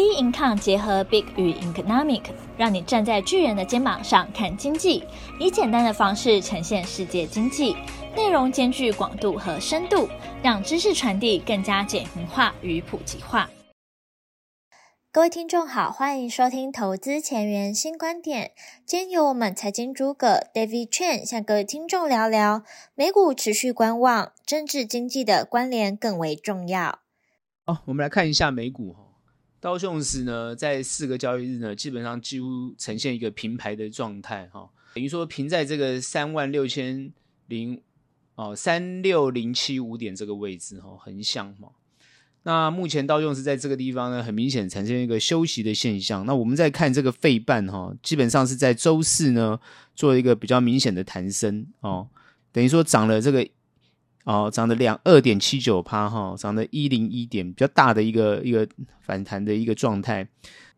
B Income 结合 Big 与 Economic，让你站在巨人的肩膀上看经济，以简单的方式呈现世界经济，内容兼具广度和深度，让知识传递更加简明化与普及化。各位听众好，欢迎收听投资前沿新观点。今天由我们财经诸葛 David Chen 向各位听众聊聊美股持续观望，政治经济的关联更为重要。好，我们来看一下美股哈。道琼斯呢，在四个交易日呢，基本上几乎呈现一个平排的状态哈，等于说平在这个三万六千零哦三六零七五点这个位置哈，横向嘛。那目前道琼斯在这个地方呢，很明显产生一个休息的现象。那我们再看这个费半哈，基本上是在周四呢，做一个比较明显的弹升哦，等于说涨了这个。哦，涨了两二点七九趴哈，涨了一零一点，比较大的一个一个反弹的一个状态。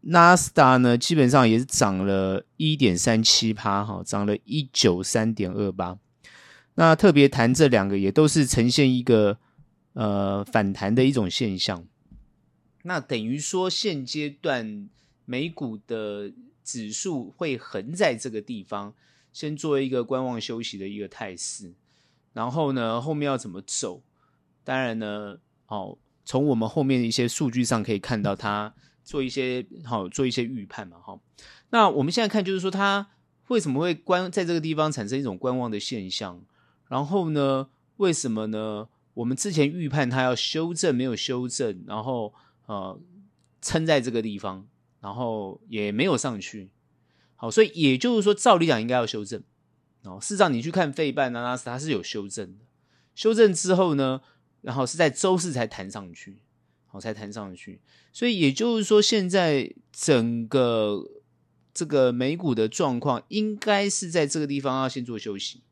纳斯达呢，基本上也是涨了一点三七趴哈，涨了一九三点二八。那特别谈这两个，也都是呈现一个呃反弹的一种现象。那等于说，现阶段美股的指数会横在这个地方，先做一个观望休息的一个态势。然后呢，后面要怎么走？当然呢，哦，从我们后面的一些数据上可以看到，它做一些好、哦、做一些预判嘛，哈、哦。那我们现在看，就是说它为什么会观在这个地方产生一种观望的现象？然后呢，为什么呢？我们之前预判它要修正，没有修正，然后呃，撑在这个地方，然后也没有上去。好，所以也就是说，照理讲应该要修正。哦，事实上，你去看费半、纳斯，它是有修正的。修正之后呢，然后是在周四才弹上去，好，才弹上去。所以也就是说，现在整个这个美股的状况，应该是在这个地方要先做休息。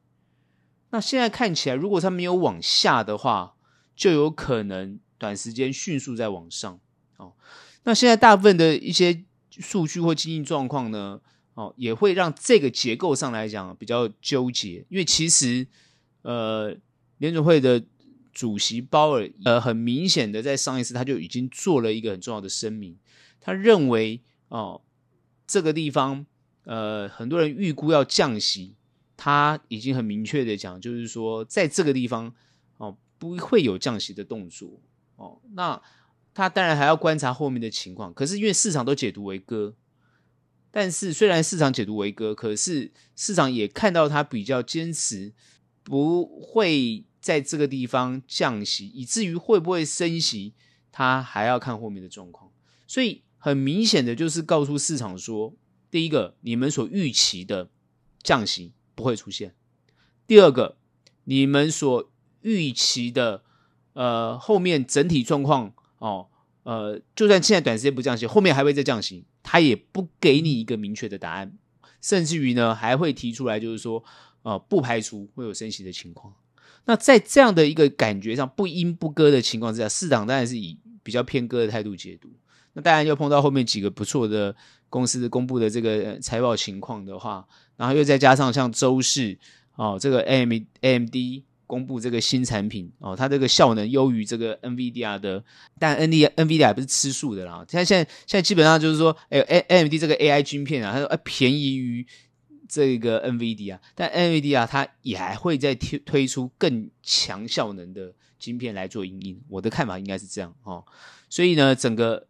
那现在看起来，如果它没有往下的话，就有可能短时间迅速再往上。哦，那现在大部分的一些数据或经济状况呢？哦，也会让这个结构上来讲比较纠结，因为其实，呃，联准会的主席鲍尔，呃，很明显的在上一次他就已经做了一个很重要的声明，他认为哦，这个地方，呃，很多人预估要降息，他已经很明确的讲，就是说在这个地方哦，不会有降息的动作哦，那他当然还要观察后面的情况，可是因为市场都解读为鸽。但是，虽然市场解读为鸽，可是市场也看到它比较坚持，不会在这个地方降息，以至于会不会升息，它还要看后面的状况。所以，很明显的就是告诉市场说：第一个，你们所预期的降息不会出现；第二个，你们所预期的呃后面整体状况哦，呃，就算现在短时间不降息，后面还会再降息。他也不给你一个明确的答案，甚至于呢，还会提出来，就是说，呃，不排除会有升息的情况。那在这样的一个感觉上不鹰不割的情况之下，市场当然是以比较偏割的态度解读。那当然又碰到后面几个不错的公司公布的这个财报情况的话，然后又再加上像周四哦，这个 AM AMD。公布这个新产品哦，它这个效能优于这个 NVIDIA 的，但 N D N V D I 不是吃素的啦。它现在现在基本上就是说，哎，AMD 这个 AI 晶片啊，它说哎便宜于这个 N V D 啊但 NVIDIA 它也还会再推推出更强效能的晶片来做因应。我的看法应该是这样哦，所以呢，整个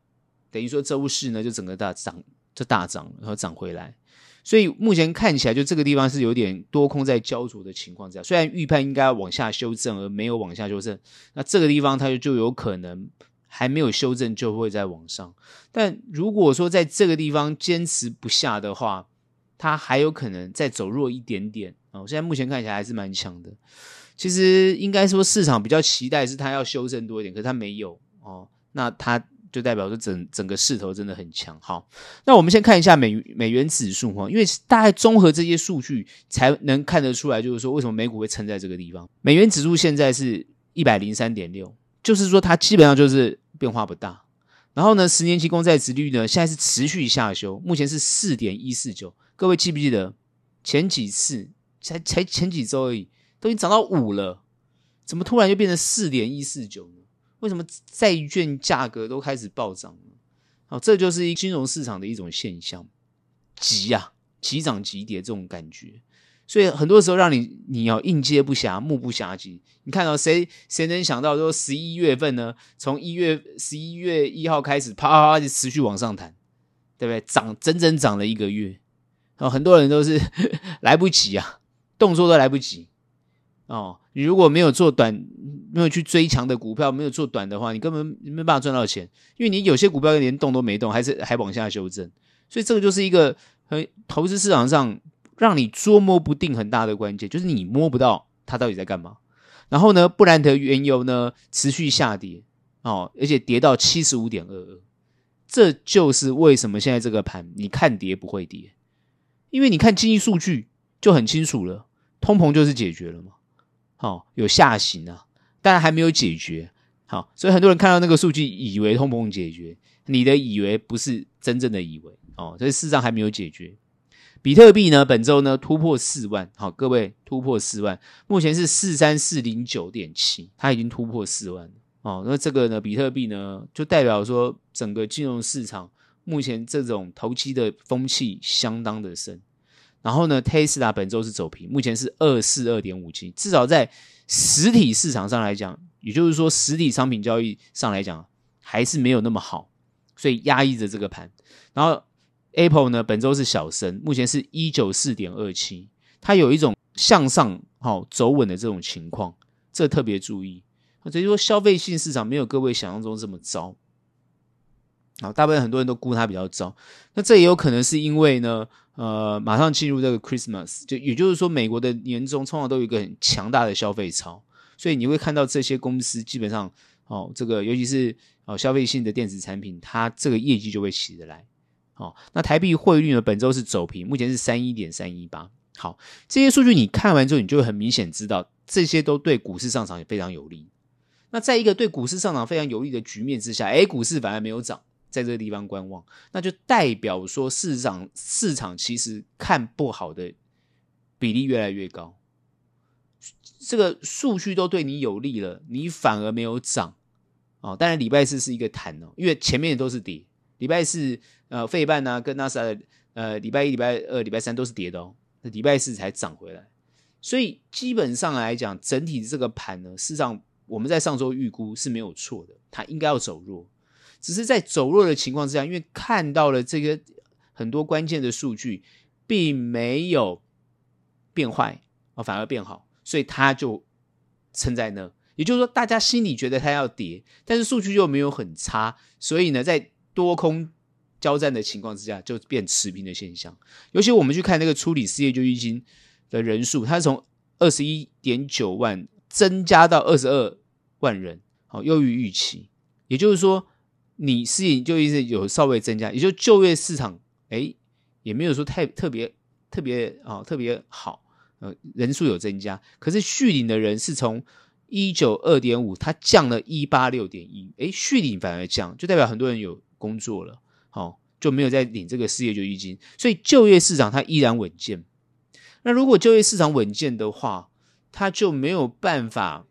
等于说周四呢就整个大涨，就大涨，然后涨回来。所以目前看起来，就这个地方是有点多空在焦灼的情况之下。虽然预判应该往下修正，而没有往下修正，那这个地方它就就有可能还没有修正就会再往上。但如果说在这个地方坚持不下的话，它还有可能再走弱一点点哦。现在目前看起来还是蛮强的。其实应该说市场比较期待是它要修正多一点，可是它没有哦。那它。就代表说整整个势头真的很强。好，那我们先看一下美美元指数哈，因为大概综合这些数据才能看得出来，就是说为什么美股会撑在这个地方。美元指数现在是一百零三点六，就是说它基本上就是变化不大。然后呢，十年期公债殖率呢现在是持续下修，目前是四点一四九。各位记不记得前几次才才前几周而已，都已经涨到五了，怎么突然就变成四点一四九呢？为什么债券价格都开始暴涨了？哦，这就是一金融市场的一种现象，急啊，急涨急跌这种感觉。所以很多时候让你你要应接不暇，目不暇接。你看到谁谁能想到说十一月份呢？从一月十一月一号开始，啪啪啪就持续往上弹，对不对？涨整整涨了一个月，然后很多人都是 来不及啊，动作都来不及哦。你如果没有做短，没有去追强的股票，没有做短的话，你根本没办法赚到钱，因为你有些股票连动都没动，还是还往下修正。所以这个就是一个很投资市场上。让你捉摸不定很大的关键，就是你摸不到它到底在干嘛。然后呢，布兰特原油呢持续下跌哦，而且跌到七十五点二二，这就是为什么现在这个盘你看跌不会跌，因为你看经济数据就很清楚了，通膨就是解决了嘛，好、哦、有下行啊，但还没有解决，好、所以很多人看到那个数据以为通膨解决，你的以为不是真正的以为哦，所以事实上还没有解决。比特币呢，本周呢突破四万，好，各位突破四万，目前是四三四零九点七，它已经突破四万了哦。那这个呢，比特币呢，就代表说整个金融市场目前这种投机的风气相当的深。然后呢，Tesla 本周是走平，目前是二四二点五七，至少在实体市场上来讲，也就是说实体商品交易上来讲，还是没有那么好，所以压抑着这个盘，然后。Apple 呢，本周是小升，目前是一九四点二七，它有一种向上好、哦、走稳的这种情况，这特别注意。所以说，消费性市场没有各位想象中这么糟。好，大部分很多人都估它比较糟，那这也有可能是因为呢，呃，马上进入这个 Christmas，就也就是说，美国的年终通常都有一个很强大的消费潮，所以你会看到这些公司基本上，哦，这个尤其是哦消费性的电子产品，它这个业绩就会起得来。哦，那台币汇率呢？本周是走平，目前是三一点三一八。好，这些数据你看完之后，你就很明显知道，这些都对股市上涨也非常有利。那在一个对股市上涨非常有利的局面之下，诶，股市反而没有涨，在这个地方观望，那就代表说市场市场其实看不好的比例越来越高。这个数据都对你有利了，你反而没有涨。哦，当然礼拜四是一个弹哦，因为前面都是跌。礼拜四，呃，费半呢，跟纳斯达，呃，礼拜一、礼拜二、礼拜三都是跌的哦，那礼拜四才涨回来。所以基本上来讲，整体这个盘呢，事实上我们在上周预估是没有错的，它应该要走弱。只是在走弱的情况之下，因为看到了这个很多关键的数据并没有变坏哦，反而变好，所以它就撑在那。也就是说，大家心里觉得它要跌，但是数据又没有很差，所以呢，在多空交战的情况之下，就变持平的现象。尤其我们去看那个处理失业救济金的人数，它是从二十一点九万增加到二十二万人，好，优于预期。也就是说，你失业救济有稍微增加，也就就业市场，哎，也没有说太特别特别啊特别好，呃，人数有增加，可是续领的人是从。一九二点五，它降了一八六点一，诶，续领反而降，就代表很多人有工作了，好、哦，就没有再领这个失业救济金，所以就业市场它依然稳健。那如果就业市场稳健的话，它就没有办法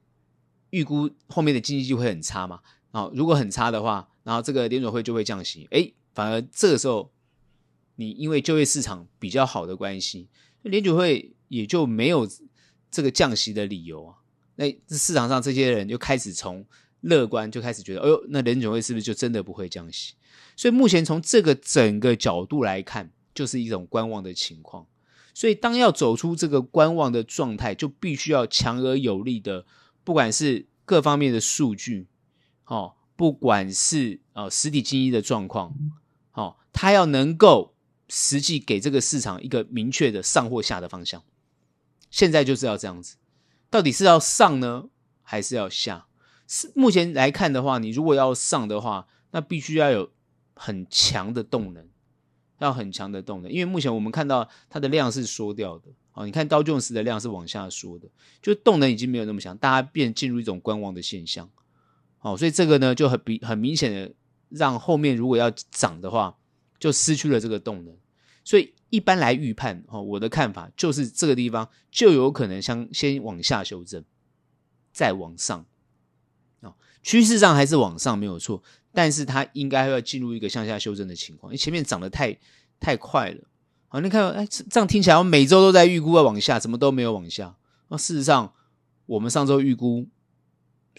预估后面的经济就会很差嘛，啊、如果很差的话，然后这个联准会就会降息，诶，反而这个时候你因为就业市场比较好的关系，联准会也就没有这个降息的理由啊。那市场上这些人就开始从乐观就开始觉得，哎呦，那联准会是不是就真的不会降息？所以目前从这个整个角度来看，就是一种观望的情况。所以当要走出这个观望的状态，就必须要强而有力的，不管是各方面的数据，哦，不管是呃实体经济的状况，哦，它要能够实际给这个市场一个明确的上或下的方向。现在就是要这样子。到底是要上呢，还是要下？是目前来看的话，你如果要上的话，那必须要有很强的动能，要很强的动能。因为目前我们看到它的量是缩掉的，哦，你看道琼斯的量是往下缩的，就动能已经没有那么强，大家变进入一种观望的现象。哦，所以这个呢就很比很明显的让后面如果要涨的话，就失去了这个动能，所以。一般来预判，哦，我的看法就是这个地方就有可能先先往下修正，再往上，啊，趋势上还是往上没有错，但是它应该要进入一个向下修正的情况，因为前面涨得太太快了。好，你看，哎，这样听起来我每周都在预估要往下，怎么都没有往下。那事实上，我们上周预估，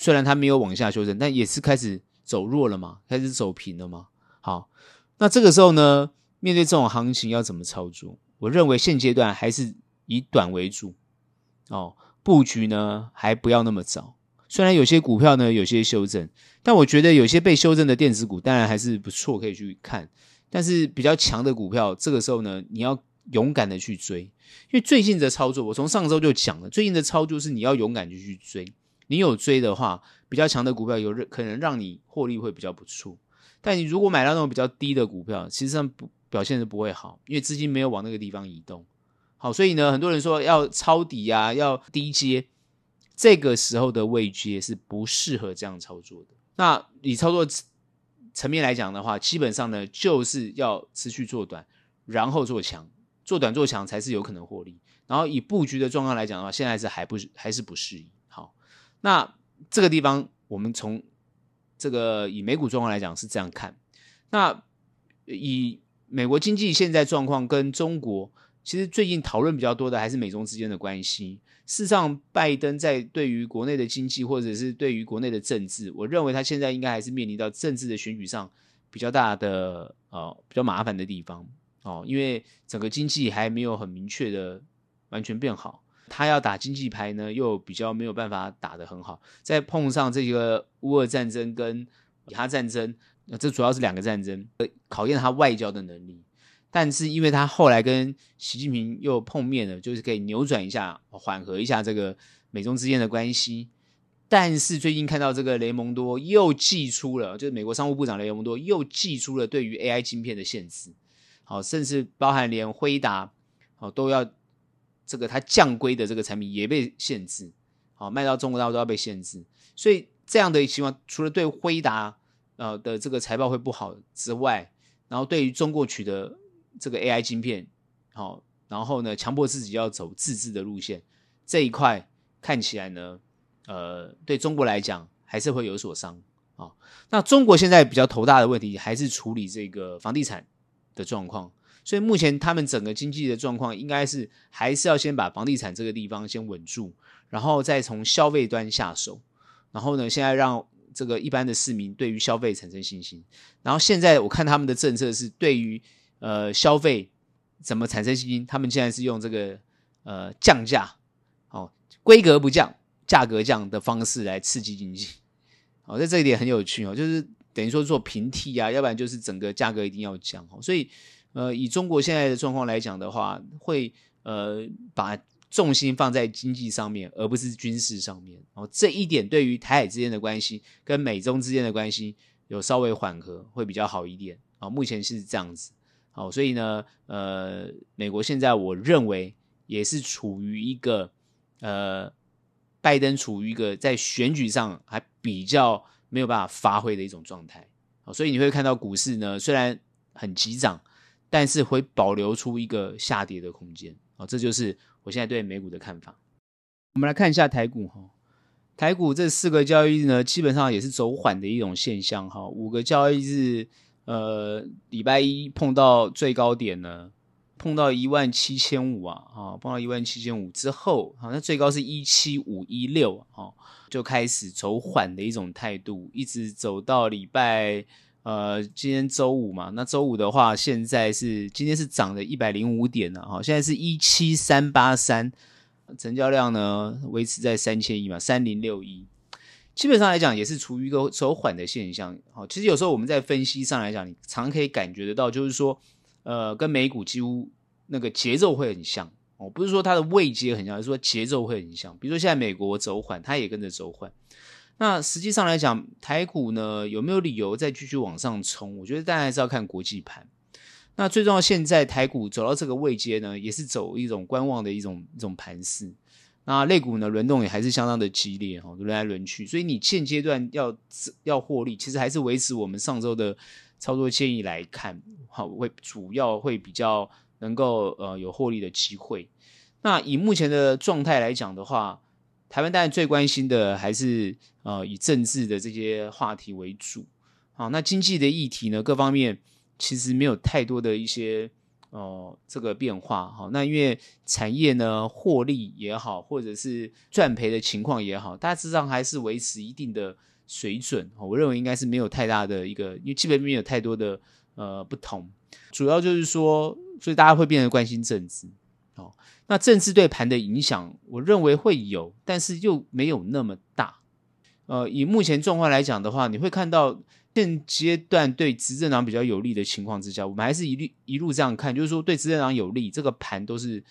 虽然它没有往下修正，但也是开始走弱了嘛，开始走平了嘛。好，那这个时候呢，面对这种行情要怎么操作？我认为现阶段还是以短为主哦，布局呢还不要那么早。虽然有些股票呢有些修正，但我觉得有些被修正的电子股当然还是不错，可以去看。但是比较强的股票，这个时候呢，你要勇敢的去追，因为最近的操作，我从上周就讲了，最近的操作是你要勇敢的去追。你有追的话，比较强的股票有可能让你获利会比较不错。但你如果买到那种比较低的股票，其实上不表现的不会好，因为资金没有往那个地方移动。好，所以呢，很多人说要抄底啊，要低接，这个时候的位阶是不适合这样操作的。那你操作层面来讲的话，基本上呢，就是要持续做短，然后做强，做短做强才是有可能获利。然后以布局的状况来讲的话，现在是还不还是不适宜。那这个地方我们从这个以美股状况来讲是这样看，那以美国经济现在状况跟中国，其实最近讨论比较多的还是美中之间的关系。事实上，拜登在对于国内的经济或者是对于国内的政治，我认为他现在应该还是面临到政治的选举上比较大的呃比较麻烦的地方哦，因为整个经济还没有很明确的完全变好。他要打经济牌呢，又比较没有办法打得很好。再碰上这个乌俄战争跟以哈战争，这主要是两个战争，考验他外交的能力。但是因为他后来跟习近平又碰面了，就是可以扭转一下、缓和一下这个美中之间的关系。但是最近看到这个雷蒙多又祭出了，就是美国商务部长雷蒙多又祭出了对于 AI 晶片的限制，好，甚至包含连辉达，好都要。这个它降规的这个产品也被限制，好，卖到中国大陆都要被限制，所以这样的情况，除了对辉达呃的这个财报会不好之外，然后对于中国取得这个 AI 晶片，好，然后呢强迫自己要走自制的路线，这一块看起来呢，呃，对中国来讲还是会有所伤啊。那中国现在比较头大的问题还是处理这个房地产的状况。所以目前他们整个经济的状况，应该是还是要先把房地产这个地方先稳住，然后再从消费端下手。然后呢，现在让这个一般的市民对于消费产生信心。然后现在我看他们的政策是对于呃消费怎么产生信心，他们现在是用这个呃降价，哦，规格不降，价格降的方式来刺激经济。哦，在这一点很有趣哦，就是等于说做平替啊，要不然就是整个价格一定要降哦，所以。呃，以中国现在的状况来讲的话，会呃把重心放在经济上面，而不是军事上面。然后这一点对于台海之间的关系跟美中之间的关系有稍微缓和，会比较好一点。啊，目前是这样子。好，所以呢，呃，美国现在我认为也是处于一个呃，拜登处于一个在选举上还比较没有办法发挥的一种状态。好，所以你会看到股市呢，虽然很急涨。但是会保留出一个下跌的空间啊，这就是我现在对美股的看法。我们来看一下台股哈，台股这四个交易日呢，基本上也是走缓的一种现象哈。五个交易日，呃，礼拜一碰到最高点呢，碰到一万七千五啊，哈，碰到一万七千五之后，好像最高是一七五一六啊，就开始走缓的一种态度，一直走到礼拜。呃，今天周五嘛，那周五的话，现在是今天是涨了一百零五点了哈，现在是一七三八三，成交量呢维持在三千亿嘛，三零六一，基本上来讲也是处于一个走缓的现象。好，其实有时候我们在分析上来讲，你常可以感觉得到，就是说，呃，跟美股几乎那个节奏会很像哦，不是说它的位阶很像，是说节奏会很像。比如说现在美国走缓，它也跟着走缓。那实际上来讲，台股呢有没有理由再继续往上冲？我觉得当然还是要看国际盘。那最重要，现在台股走到这个位阶呢，也是走一种观望的一种一种盘势。那类股呢轮动也还是相当的激烈哈，轮来轮去。所以你现阶段要要获利，其实还是维持我们上周的操作建议来看，好，会主要会比较能够呃有获利的机会。那以目前的状态来讲的话，台湾当然最关心的还是呃以政治的这些话题为主，好，那经济的议题呢，各方面其实没有太多的一些哦、这个变化。好，那因为产业呢获利也好，或者是赚赔的情况也好，大致上还是维持一定的水准。我认为应该是没有太大的一个，因为基本面有太多的呃不同。主要就是说，所以大家会变得关心政治。好，那政治对盘的影响，我认为会有，但是又没有那么大。呃，以目前状况来讲的话，你会看到。现阶段对执政党比较有利的情况之下，我们还是一律一路这样看，就是说对执政党有利，这个盘都是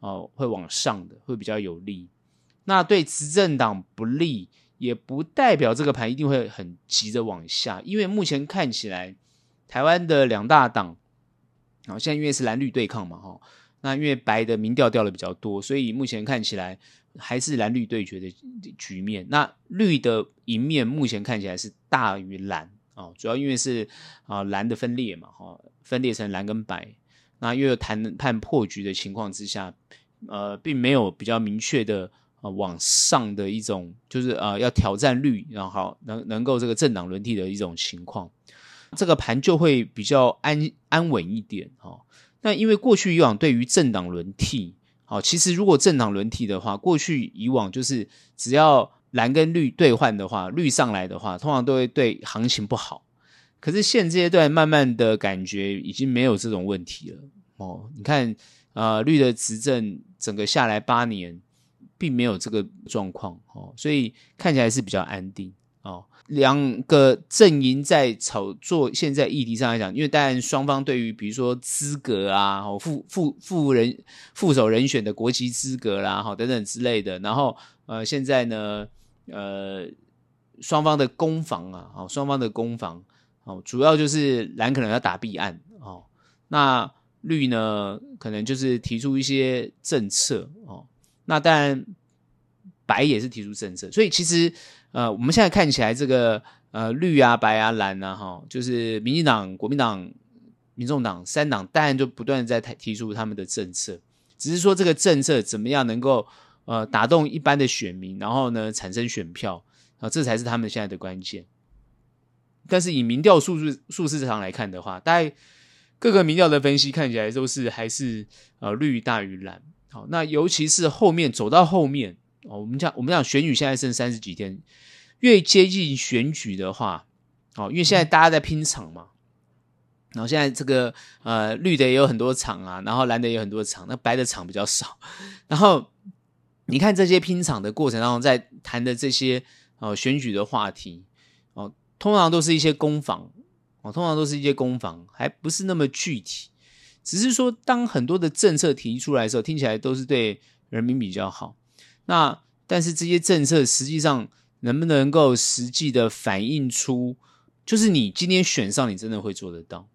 哦、会往上的，会比较有利。那对执政党不利，也不代表这个盘一定会很急着往下，因为目前看起来，台湾的两大党，好、哦，现在因为是蓝绿对抗嘛，哈、哦，那因为白的民调掉的比较多，所以目前看起来还是蓝绿对决的局面。那绿的一面目前看起来是大于蓝。哦，主要因为是啊蓝的分裂嘛，哈，分裂成蓝跟白，那又有谈判破局的情况之下，呃，并没有比较明确的呃往上的一种，就是呃要挑战绿，然后能能够这个政党轮替的一种情况，这个盘就会比较安安稳一点哈。那因为过去以往对于政党轮替，好，其实如果政党轮替的话，过去以往就是只要。蓝跟绿兑换的话，绿上来的话，通常都会对行情不好。可是现阶段慢慢的感觉已经没有这种问题了哦。你看，呃，绿的执政整个下来八年，并没有这个状况哦，所以看起来是比较安定哦。两个阵营在炒作，现在议题上来讲，因为当然双方对于比如说资格啊，副副副人副手人选的国籍资格啦，哈，等等之类的，然后呃，现在呢。呃，双方的攻防啊，哦，双方的攻防，哦，主要就是蓝可能要打弊案，哦，那绿呢，可能就是提出一些政策，哦，那当然白也是提出政策，所以其实呃，我们现在看起来这个呃绿啊、白啊、蓝啊，哈、就是民进党、国民党、民众党三党，当然就不断在提出他们的政策，只是说这个政策怎么样能够。呃，打动一般的选民，然后呢，产生选票啊，这才是他们现在的关键。但是以民调数字数字上来看的话，大概各个民调的分析看起来都是还是呃绿大于蓝。好，那尤其是后面走到后面哦，我们讲我们讲选举现在剩三十几天，越接近选举的话，哦，因为现在大家在拼场嘛，然后现在这个呃绿的也有很多场啊，然后蓝的也有很多场，那白的场比较少，然后。你看这些拼场的过程当中，在谈的这些呃选举的话题哦，通常都是一些攻防哦，通常都是一些攻防，还不是那么具体。只是说，当很多的政策提出来的时候，听起来都是对人民比较好。那但是这些政策实际上能不能够实际的反映出，就是你今天选上，你真的会做得到？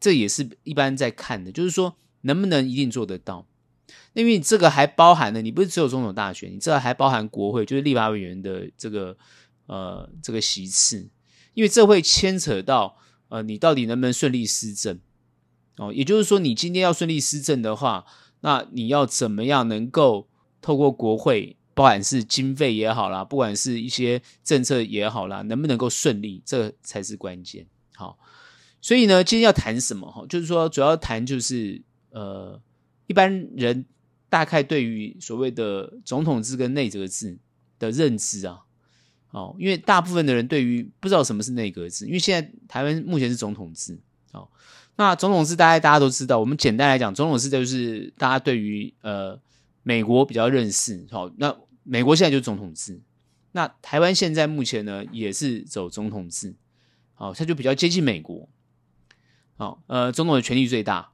这也是一般在看的，就是说能不能一定做得到？因为这个还包含了，你不是只有总统大选，你这还包含国会，就是立法委员的这个呃这个席次，因为这会牵扯到呃你到底能不能顺利施政哦，也就是说你今天要顺利施政的话，那你要怎么样能够透过国会，不管是经费也好啦，不管是一些政策也好啦，能不能够顺利，这才是关键。好，所以呢，今天要谈什么哈？就是说主要谈就是呃一般人。大概对于所谓的总统制跟内阁制的认知啊，哦，因为大部分的人对于不知道什么是内阁制，因为现在台湾目前是总统制，哦，那总统制大概大家都知道，我们简单来讲，总统制就是大家对于呃美国比较认识，好，那美国现在就是总统制，那台湾现在目前呢也是走总统制，好，它就比较接近美国，好，呃，总统的权力最大，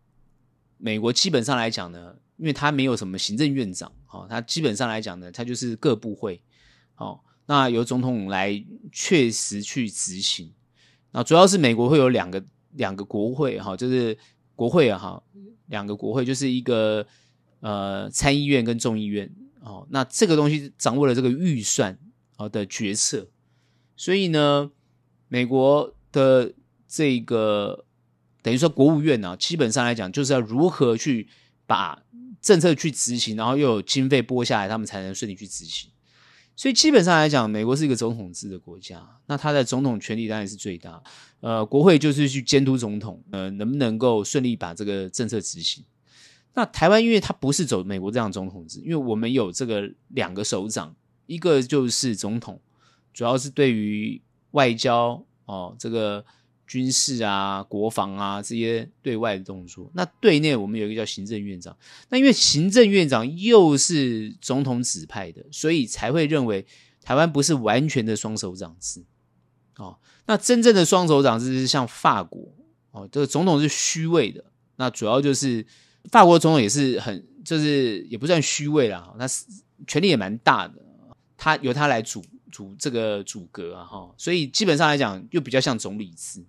美国基本上来讲呢。因为他没有什么行政院长，好，他基本上来讲呢，他就是各部会，好，那由总统来确实去执行。那主要是美国会有两个两个国会，哈，就是国会啊，哈，两个国会就是一个呃参议院跟众议院，哦，那这个东西掌握了这个预算啊的决策，所以呢，美国的这个等于说国务院呢，基本上来讲就是要如何去把政策去执行，然后又有经费拨下来，他们才能顺利去执行。所以基本上来讲，美国是一个总统制的国家，那他的总统权力当然是最大。呃，国会就是去监督总统，呃，能不能够顺利把这个政策执行。那台湾因为它不是走美国这样总统制，因为我们有这个两个首长，一个就是总统，主要是对于外交哦，这个。军事啊、国防啊这些对外的动作，那对内我们有一个叫行政院长。那因为行政院长又是总统指派的，所以才会认为台湾不是完全的双手掌制。哦，那真正的双手掌制是像法国哦，这个总统是虚位的。那主要就是法国总统也是很，就是也不算虚位啦，他是权力也蛮大的，他由他来主主这个组阁啊哈，所以基本上来讲又比较像总理制。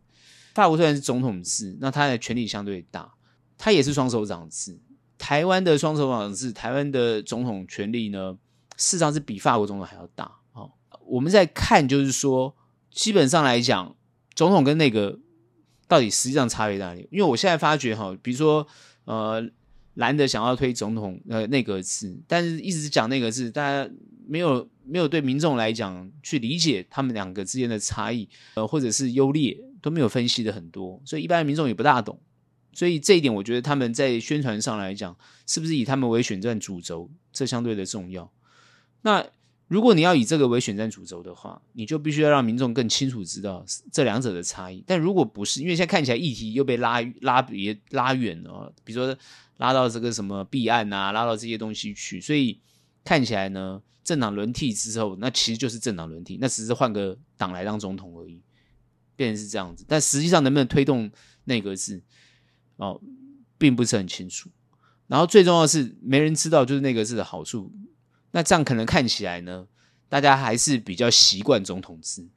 法国虽然是总统制，那他的权力相对大，他也是双首长制。台湾的双首长制，台湾的总统权力呢，事实上是比法国总统还要大。哦，我们在看，就是说，基本上来讲，总统跟内阁到底实际上差别在哪里？因为我现在发觉，哈，比如说，呃，蓝的想要推总统呃内阁制，但是一直讲内阁制，大家没有没有对民众来讲去理解他们两个之间的差异，呃，或者是优劣。都没有分析的很多，所以一般民众也不大懂。所以这一点，我觉得他们在宣传上来讲，是不是以他们为选战主轴，这相对的重要。那如果你要以这个为选战主轴的话，你就必须要让民众更清楚知道这两者的差异。但如果不是，因为现在看起来议题又被拉拉别拉远了，比如说拉到这个什么弊案啊，拉到这些东西去，所以看起来呢，政党轮替之后，那其实就是政党轮替，那只是换个党来当总统而已。变成是这样子，但实际上能不能推动内阁制哦，并不是很清楚。然后最重要是，没人知道就是内阁制的好处。那这样可能看起来呢，大家还是比较习惯总统制。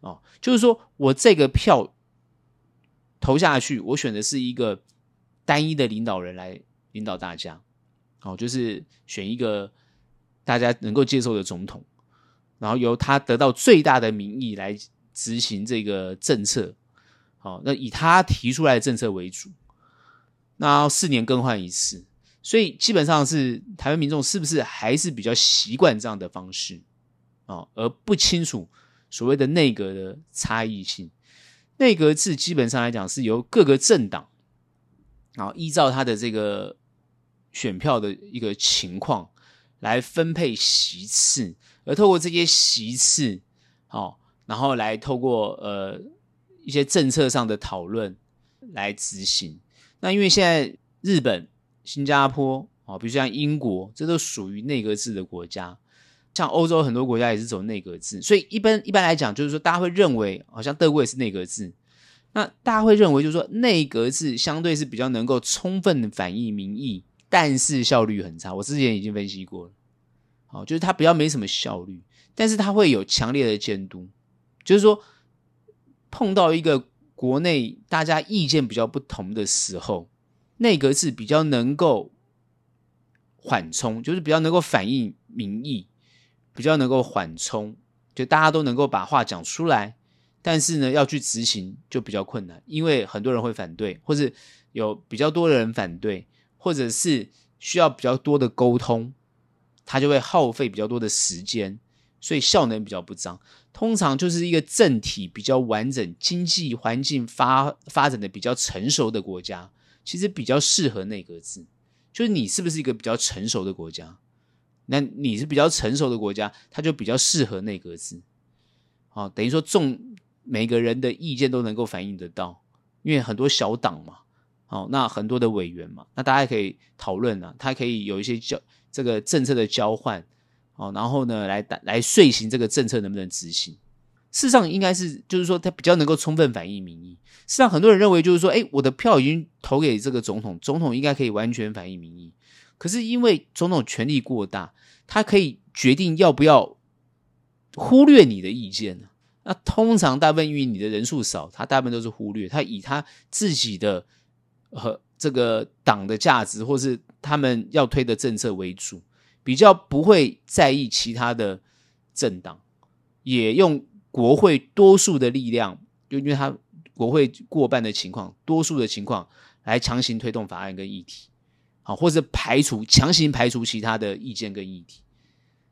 哦，就是说我这个票投下去，我选的是一个单一的领导人来领导大家，哦，就是选一个大家能够接受的总统，然后由他得到最大的民意来。执行这个政策，好，那以他提出来的政策为主，那四年更换一次，所以基本上是台湾民众是不是还是比较习惯这样的方式啊，而不清楚所谓的内阁的差异性。内阁制基本上来讲是由各个政党啊依照他的这个选票的一个情况来分配席次，而透过这些席次，好。然后来透过呃一些政策上的讨论来执行。那因为现在日本、新加坡啊，比如像英国，这都属于内阁制的国家。像欧洲很多国家也是走内阁制，所以一般一般来讲，就是说大家会认为，好像德国也是内阁制。那大家会认为，就是说内阁制相对是比较能够充分的反映民意，但是效率很差。我之前已经分析过了，好，就是它比较没什么效率，但是它会有强烈的监督。就是说，碰到一个国内大家意见比较不同的时候，内阁制比较能够缓冲，就是比较能够反映民意，比较能够缓冲，就大家都能够把话讲出来。但是呢，要去执行就比较困难，因为很多人会反对，或是有比较多的人反对，或者是需要比较多的沟通，他就会耗费比较多的时间。所以效能比较不彰，通常就是一个政体比较完整、经济环境发发展的比较成熟的国家，其实比较适合内阁制。就是你是不是一个比较成熟的国家？那你是比较成熟的国家，它就比较适合内阁制。哦，等于说众每个人的意见都能够反映得到，因为很多小党嘛，哦，那很多的委员嘛，那大家可以讨论啊，它可以有一些交这个政策的交换。哦，然后呢，来来遂行这个政策能不能执行？事实上，应该是就是说，他比较能够充分反映民意。事实上，很多人认为就是说，哎，我的票已经投给这个总统，总统应该可以完全反映民意。可是因为总统权力过大，他可以决定要不要忽略你的意见。那通常大部分因为你的人数少，他大部分都是忽略，他以他自己的和这个党的价值，或是他们要推的政策为主。比较不会在意其他的政党，也用国会多数的力量，就因为他国会过半的情况，多数的情况来强行推动法案跟议题，好，或者排除强行排除其他的意见跟议题，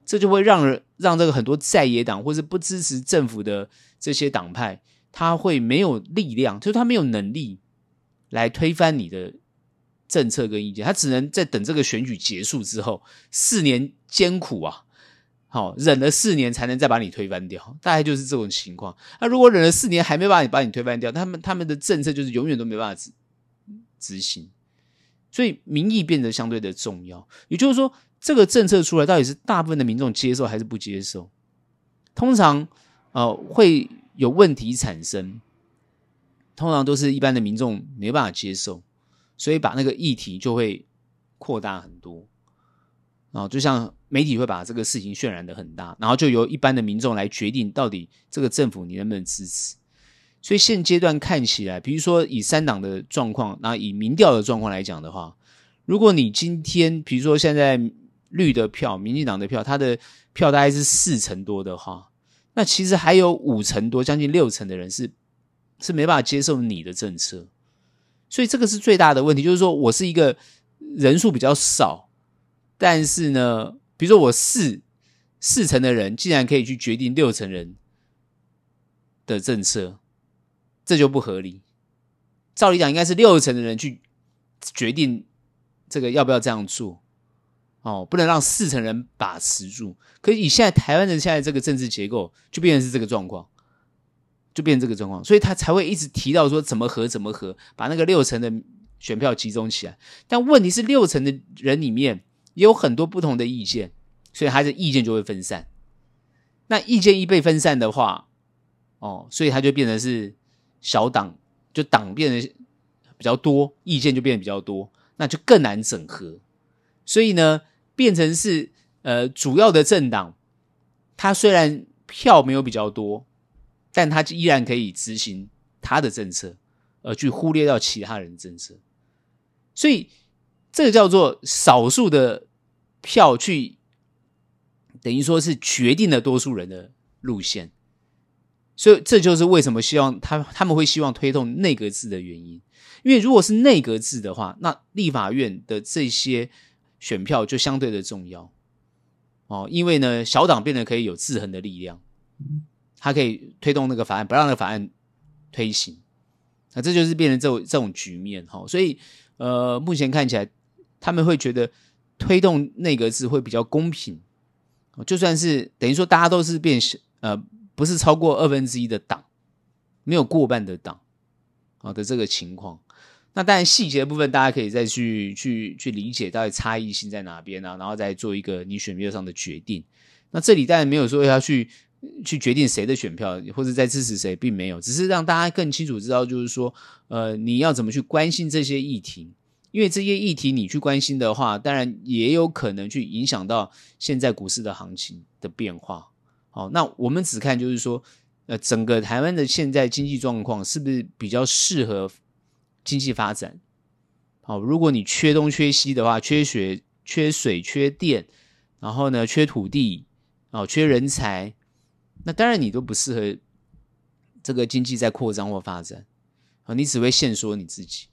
这就会让人让这个很多在野党或是不支持政府的这些党派，他会没有力量，就是他没有能力来推翻你的政策跟意见，他只能在等这个选举结束之后，四年艰苦啊，好忍了四年才能再把你推翻掉，大概就是这种情况。那如果忍了四年还没把你把你推翻掉，他们他们的政策就是永远都没办法执执行，所以民意变得相对的重要。也就是说，这个政策出来到底是大部分的民众接受还是不接受？通常呃会有问题产生，通常都是一般的民众没办法接受。所以把那个议题就会扩大很多，啊，就像媒体会把这个事情渲染得很大，然后就由一般的民众来决定到底这个政府你能不能支持。所以现阶段看起来，比如说以三党的状况，那以民调的状况来讲的话，如果你今天比如说现在绿的票、民进党的票，它的票大概是四成多的话，那其实还有五成多，将近六成的人是是没办法接受你的政策。所以这个是最大的问题，就是说我是一个人数比较少，但是呢，比如说我四四成的人竟然可以去决定六成人的政策，这就不合理。照理讲，应该是六成的人去决定这个要不要这样做，哦，不能让四成人把持住。可以现在台湾人现在这个政治结构，就变成是这个状况。就变成这个状况，所以他才会一直提到说怎么合怎么合，把那个六成的选票集中起来。但问题是，六成的人里面也有很多不同的意见，所以他的意见就会分散。那意见一被分散的话，哦，所以他就变成是小党，就党变得比较多，意见就变得比较多，那就更难整合。所以呢，变成是呃主要的政党，他虽然票没有比较多。但他依然可以执行他的政策，而去忽略掉其他人政策，所以这个叫做少数的票去，等于说是决定了多数人的路线，所以这就是为什么希望他他们会希望推动内阁制的原因，因为如果是内阁制的话，那立法院的这些选票就相对的重要哦，因为呢小党变得可以有制衡的力量。他可以推动那个法案，不让那个法案推行，那这就是变成这种这种局面哈。所以，呃，目前看起来，他们会觉得推动内阁制会比较公平，就算是等于说大家都是变呃，不是超过二分之一的党，没有过半的党好的这个情况。那当然细节的部分，大家可以再去去去理解到底差异性在哪边啊，然后再做一个你选票上的决定。那这里当然没有说要去。去决定谁的选票，或者在支持谁，并没有，只是让大家更清楚知道，就是说，呃，你要怎么去关心这些议题，因为这些议题你去关心的话，当然也有可能去影响到现在股市的行情的变化。好，那我们只看就是说，呃，整个台湾的现在经济状况是不是比较适合经济发展？好，如果你缺东缺西的话，缺水、缺水、缺电，然后呢，缺土地，哦，缺人才。那当然，你都不适合这个经济在扩张或发展啊，你只会限缩你自己。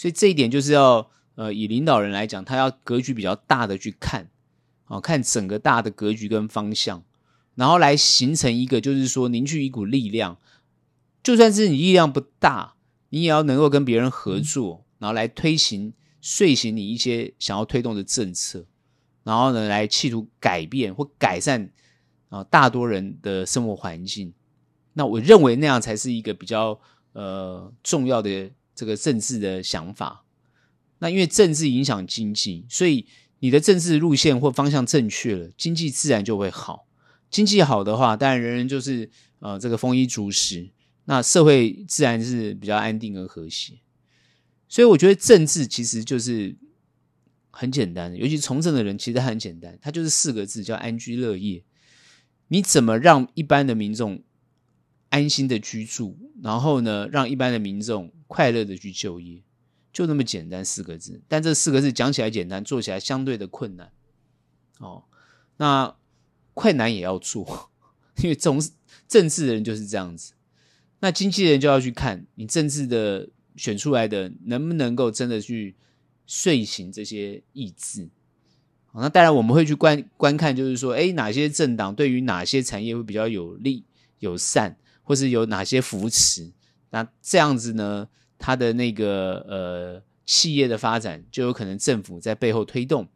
所以这一点就是要呃，以领导人来讲，他要格局比较大的去看啊，看整个大的格局跟方向，然后来形成一个就是说凝聚一股力量。就算是你力量不大，你也要能够跟别人合作，然后来推行、遂行你一些想要推动的政策，然后呢，来企图改变或改善。啊，大多人的生活环境，那我认为那样才是一个比较呃重要的这个政治的想法。那因为政治影响经济，所以你的政治路线或方向正确了，经济自然就会好。经济好的话，当然人人就是呃这个丰衣足食，那社会自然是比较安定和和谐。所以我觉得政治其实就是很简单的，尤其从政的人其实很简单，它就是四个字，叫安居乐业。你怎么让一般的民众安心的居住，然后呢，让一般的民众快乐的去就业，就那么简单四个字。但这四个字讲起来简单，做起来相对的困难。哦，那困难也要做，因为这种政治的人就是这样子。那经纪人就要去看你政治的选出来的能不能够真的去遂行这些意志。那当然我们会去观观看，就是说，哎，哪些政党对于哪些产业会比较有利、友善，或是有哪些扶持？那这样子呢，它的那个呃企业的发展就有可能政府在背后推动，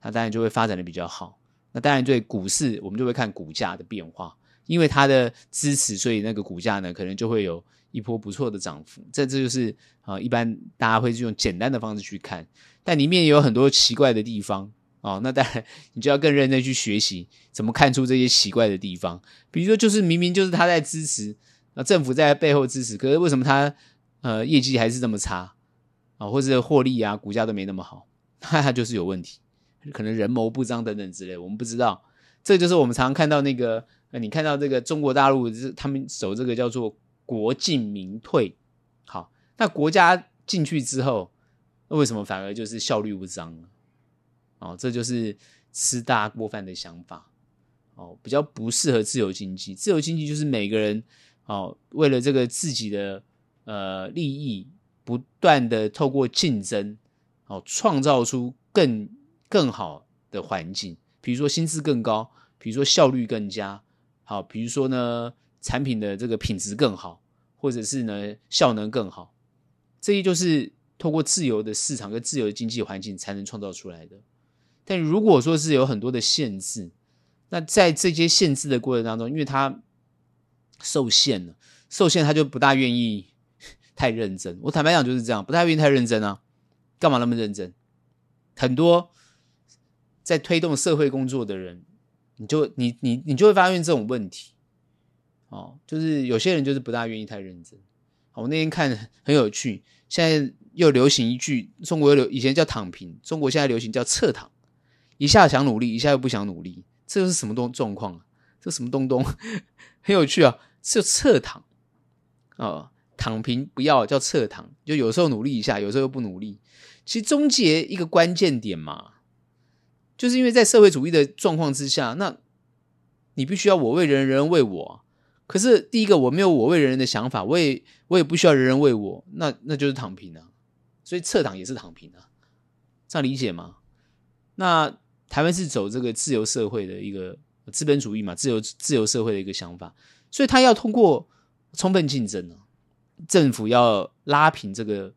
它当然就会发展的比较好。那当然对股市，我们就会看股价的变化，因为它的支持，所以那个股价呢，可能就会有一波不错的涨幅。这这就是啊，一般大家会用简单的方式去看，但里面也有很多奇怪的地方。哦，那当然，你就要更认真去学习怎么看出这些奇怪的地方。比如说，就是明明就是他在支持，那，政府在背后支持，可是为什么他呃业绩还是这么差啊，或者获利啊，股价都没那么好，那他就是有问题，可能人谋不臧等等之类，我们不知道。这就是我们常常看到那个，呃，你看到这个中国大陆是他们守这个叫做国进民退，好，那国家进去之后，那为什么反而就是效率不彰呢？哦，这就是吃大锅饭的想法，哦，比较不适合自由经济。自由经济就是每个人哦，为了这个自己的呃利益，不断的透过竞争，哦，创造出更更好的环境。比如说薪资更高，比如说效率更佳，好，比如说呢产品的这个品质更好，或者是呢效能更好，这些就是透过自由的市场跟自由的经济环境才能创造出来的。但如果说是有很多的限制，那在这些限制的过程当中，因为他受限了，受限他就不大愿意 太认真。我坦白讲就是这样，不太愿意太认真啊，干嘛那么认真？很多在推动社会工作的人，你就你你你就会发现这种问题，哦，就是有些人就是不大愿意太认真。我那天看很有趣，现在又流行一句，中国有流以前叫躺平，中国现在流行叫侧躺。一下想努力，一下又不想努力，这又是什么东状况啊？这什么东东？很有趣啊！是侧躺啊、躺平不要叫侧躺，就有时候努力一下，有时候又不努力。其实终结一个关键点嘛，就是因为在社会主义的状况之下，那你必须要我为人人，人为我。可是第一个我没有我为人人的想法，我也我也不需要人人为我，那那就是躺平啊。所以侧躺也是躺平啊，这样理解吗？那。台湾是走这个自由社会的一个资本主义嘛，自由自由社会的一个想法，所以他要通过充分竞争呢，政府要拉平这个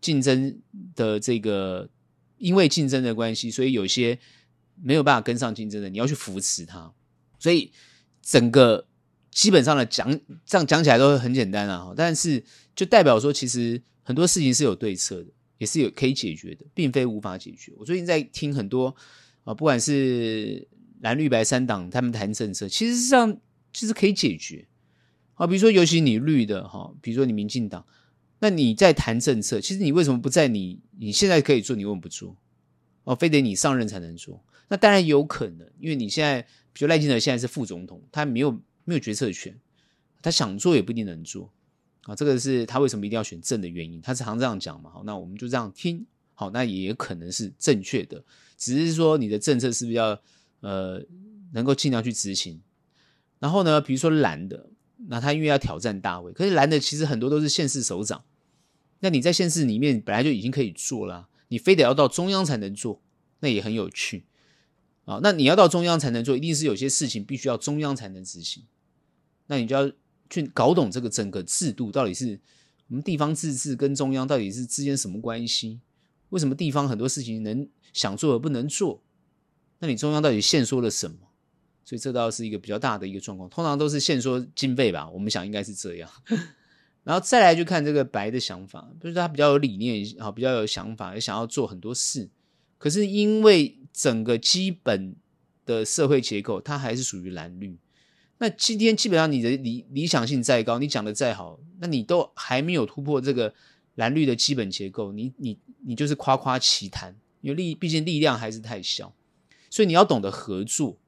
竞争的这个，因为竞争的关系，所以有些没有办法跟上竞争的，你要去扶持他，所以整个基本上的讲这样讲起来都很简单啊，但是就代表说，其实很多事情是有对策的，也是有可以解决的，并非无法解决。我最近在听很多。啊，不管是蓝绿白三党，他们谈政策，其实上其实可以解决。啊，比如说，尤其你绿的哈，比如说你民进党，那你在谈政策，其实你为什么不在你你现在可以做，你为什么不做？哦，非得你上任才能做？那当然有可能，因为你现在，比如赖清德现在是副总统，他没有没有决策权，他想做也不一定能做。啊，这个是他为什么一定要选正的原因。他常常这样讲嘛。好，那我们就这样听。好，那也可能是正确的，只是说你的政策是不是要呃能够尽量去执行。然后呢，比如说蓝的，那他因为要挑战大位，可是蓝的其实很多都是县市首长，那你在县市里面本来就已经可以做了，你非得要到中央才能做，那也很有趣啊。那你要到中央才能做，一定是有些事情必须要中央才能执行，那你就要去搞懂这个整个制度到底是我们地方自治跟中央到底是之间什么关系。为什么地方很多事情能想做而不能做？那你中央到底限缩了什么？所以这倒是一个比较大的一个状况。通常都是限缩经费吧，我们想应该是这样。然后再来就看这个白的想法，就是他比较有理念，好，比较有想法，也想要做很多事。可是因为整个基本的社会结构，它还是属于蓝绿。那今天基本上你的理理想性再高，你讲的再好，那你都还没有突破这个。蓝绿的基本结构，你你你就是夸夸其谈，因为力毕竟力量还是太小，所以你要懂得合作，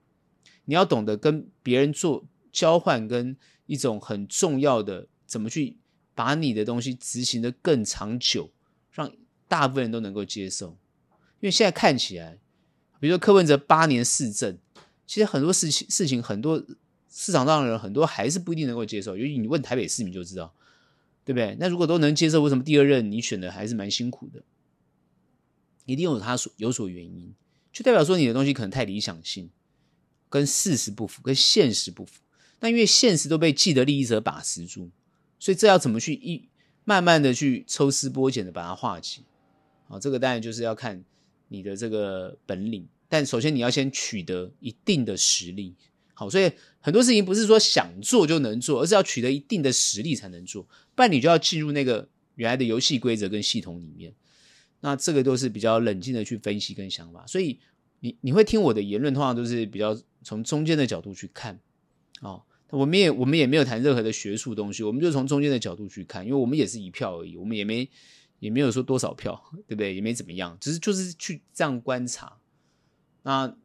你要懂得跟别人做交换，跟一种很重要的怎么去把你的东西执行的更长久，让大部分人都能够接受。因为现在看起来，比如说柯文哲八年市政，其实很多事情事情很多市场上的人很多还是不一定能够接受，尤其你问台北市民就知道。对不对？那如果都能接受，为什么第二任你选的还是蛮辛苦的？一定有他所有所原因就代表说你的东西可能太理想性，跟事实不符，跟现实不符。那因为现实都被既得利益者把持住，所以这要怎么去一慢慢的去抽丝剥茧的把它化解？啊，这个当然就是要看你的这个本领。但首先你要先取得一定的实力，好，所以很多事情不是说想做就能做，而是要取得一定的实力才能做，不然你就要进入那个原来的游戏规则跟系统里面。那这个都是比较冷静的去分析跟想法，所以你你会听我的言论，通常都是比较从中间的角度去看，哦，我们也我们也没有谈任何的学术东西，我们就从中间的角度去看，因为我们也是一票而已，我们也没也没有说多少票，对不对？也没怎么样，只是就是去这样观察。那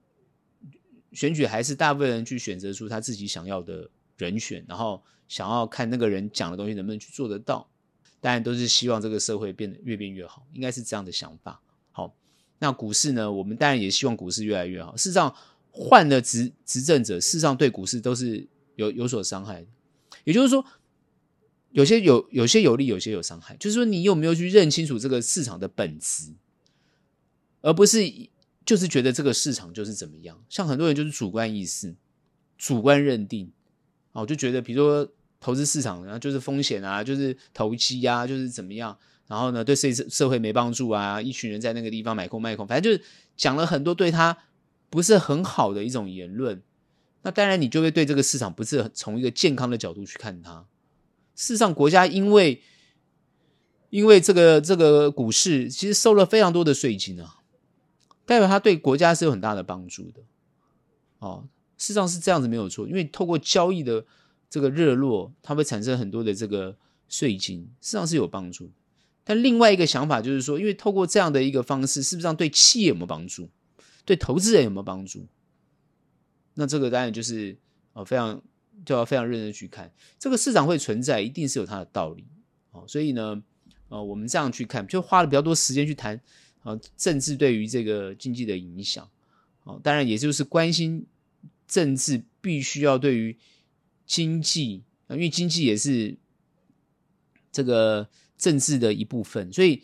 选举还是大部分人去选择出他自己想要的人选，然后想要看那个人讲的东西能不能去做得到。当然都是希望这个社会变得越变越好，应该是这样的想法。好，那股市呢？我们当然也希望股市越来越好。事实上，换了执执政者，事实上对股市都是有有所伤害。也就是说，有些有有些有利，有些有伤害。就是说，你有没有去认清楚这个市场的本质，而不是。就是觉得这个市场就是怎么样，像很多人就是主观意识、主观认定，哦，就觉得比如说投资市场，然后就是风险啊，就是投机啊，就是怎么样，然后呢，对社社会没帮助啊，一群人在那个地方买空卖空，反正就是讲了很多对他不是很好的一种言论。那当然，你就会对这个市场不是从一个健康的角度去看它。事实上，国家因为因为这个这个股市其实收了非常多的税金啊。代表它对国家是有很大的帮助的，哦，事实上是这样子没有错，因为透过交易的这个热络，它会产生很多的这个税金，事实上是有帮助。但另外一个想法就是说，因为透过这样的一个方式，是不是让对企业有没有帮助，对投资人有没有帮助？那这个当然就是哦，非常就要非常认真去看，这个市场会存在，一定是有它的道理，哦，所以呢，呃，我们这样去看，就花了比较多时间去谈。啊，政治对于这个经济的影响，啊，当然也就是关心政治必须要对于经济，因为经济也是这个政治的一部分，所以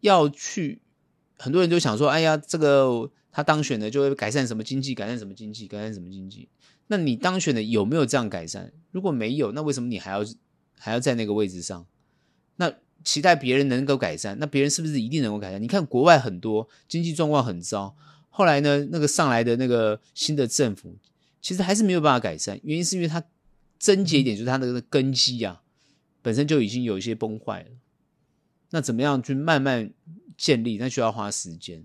要去很多人就想说，哎呀，这个他当选了就会改善什么经济，改善什么经济，改善什么经济？那你当选的有没有这样改善？如果没有，那为什么你还要还要在那个位置上？那？期待别人能够改善，那别人是不是一定能够改善？你看国外很多经济状况很糟，后来呢，那个上来的那个新的政府，其实还是没有办法改善。原因是因为它症结点就是它那个根基啊，本身就已经有一些崩坏了。那怎么样去慢慢建立？那需要花时间。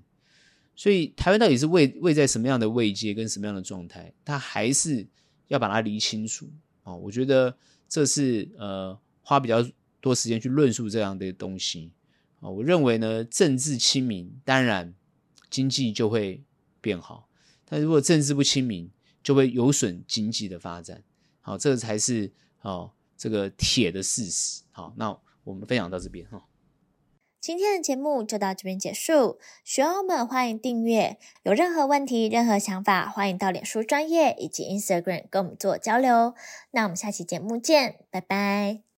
所以台湾到底是位位在什么样的位阶跟什么样的状态？它还是要把它理清楚啊。我觉得这是呃花比较。多时间去论述这样的东西啊，我认为呢，政治清明，当然经济就会变好；但如果政治不亲民，就会有损经济的发展。好，这才是哦，这个铁的事实。好，那我们分享到这边哈。今天的节目就到这边结束，学友们欢迎订阅，有任何问题、任何想法，欢迎到脸书专业以及 Instagram 跟我们做交流。那我们下期节目见，拜拜。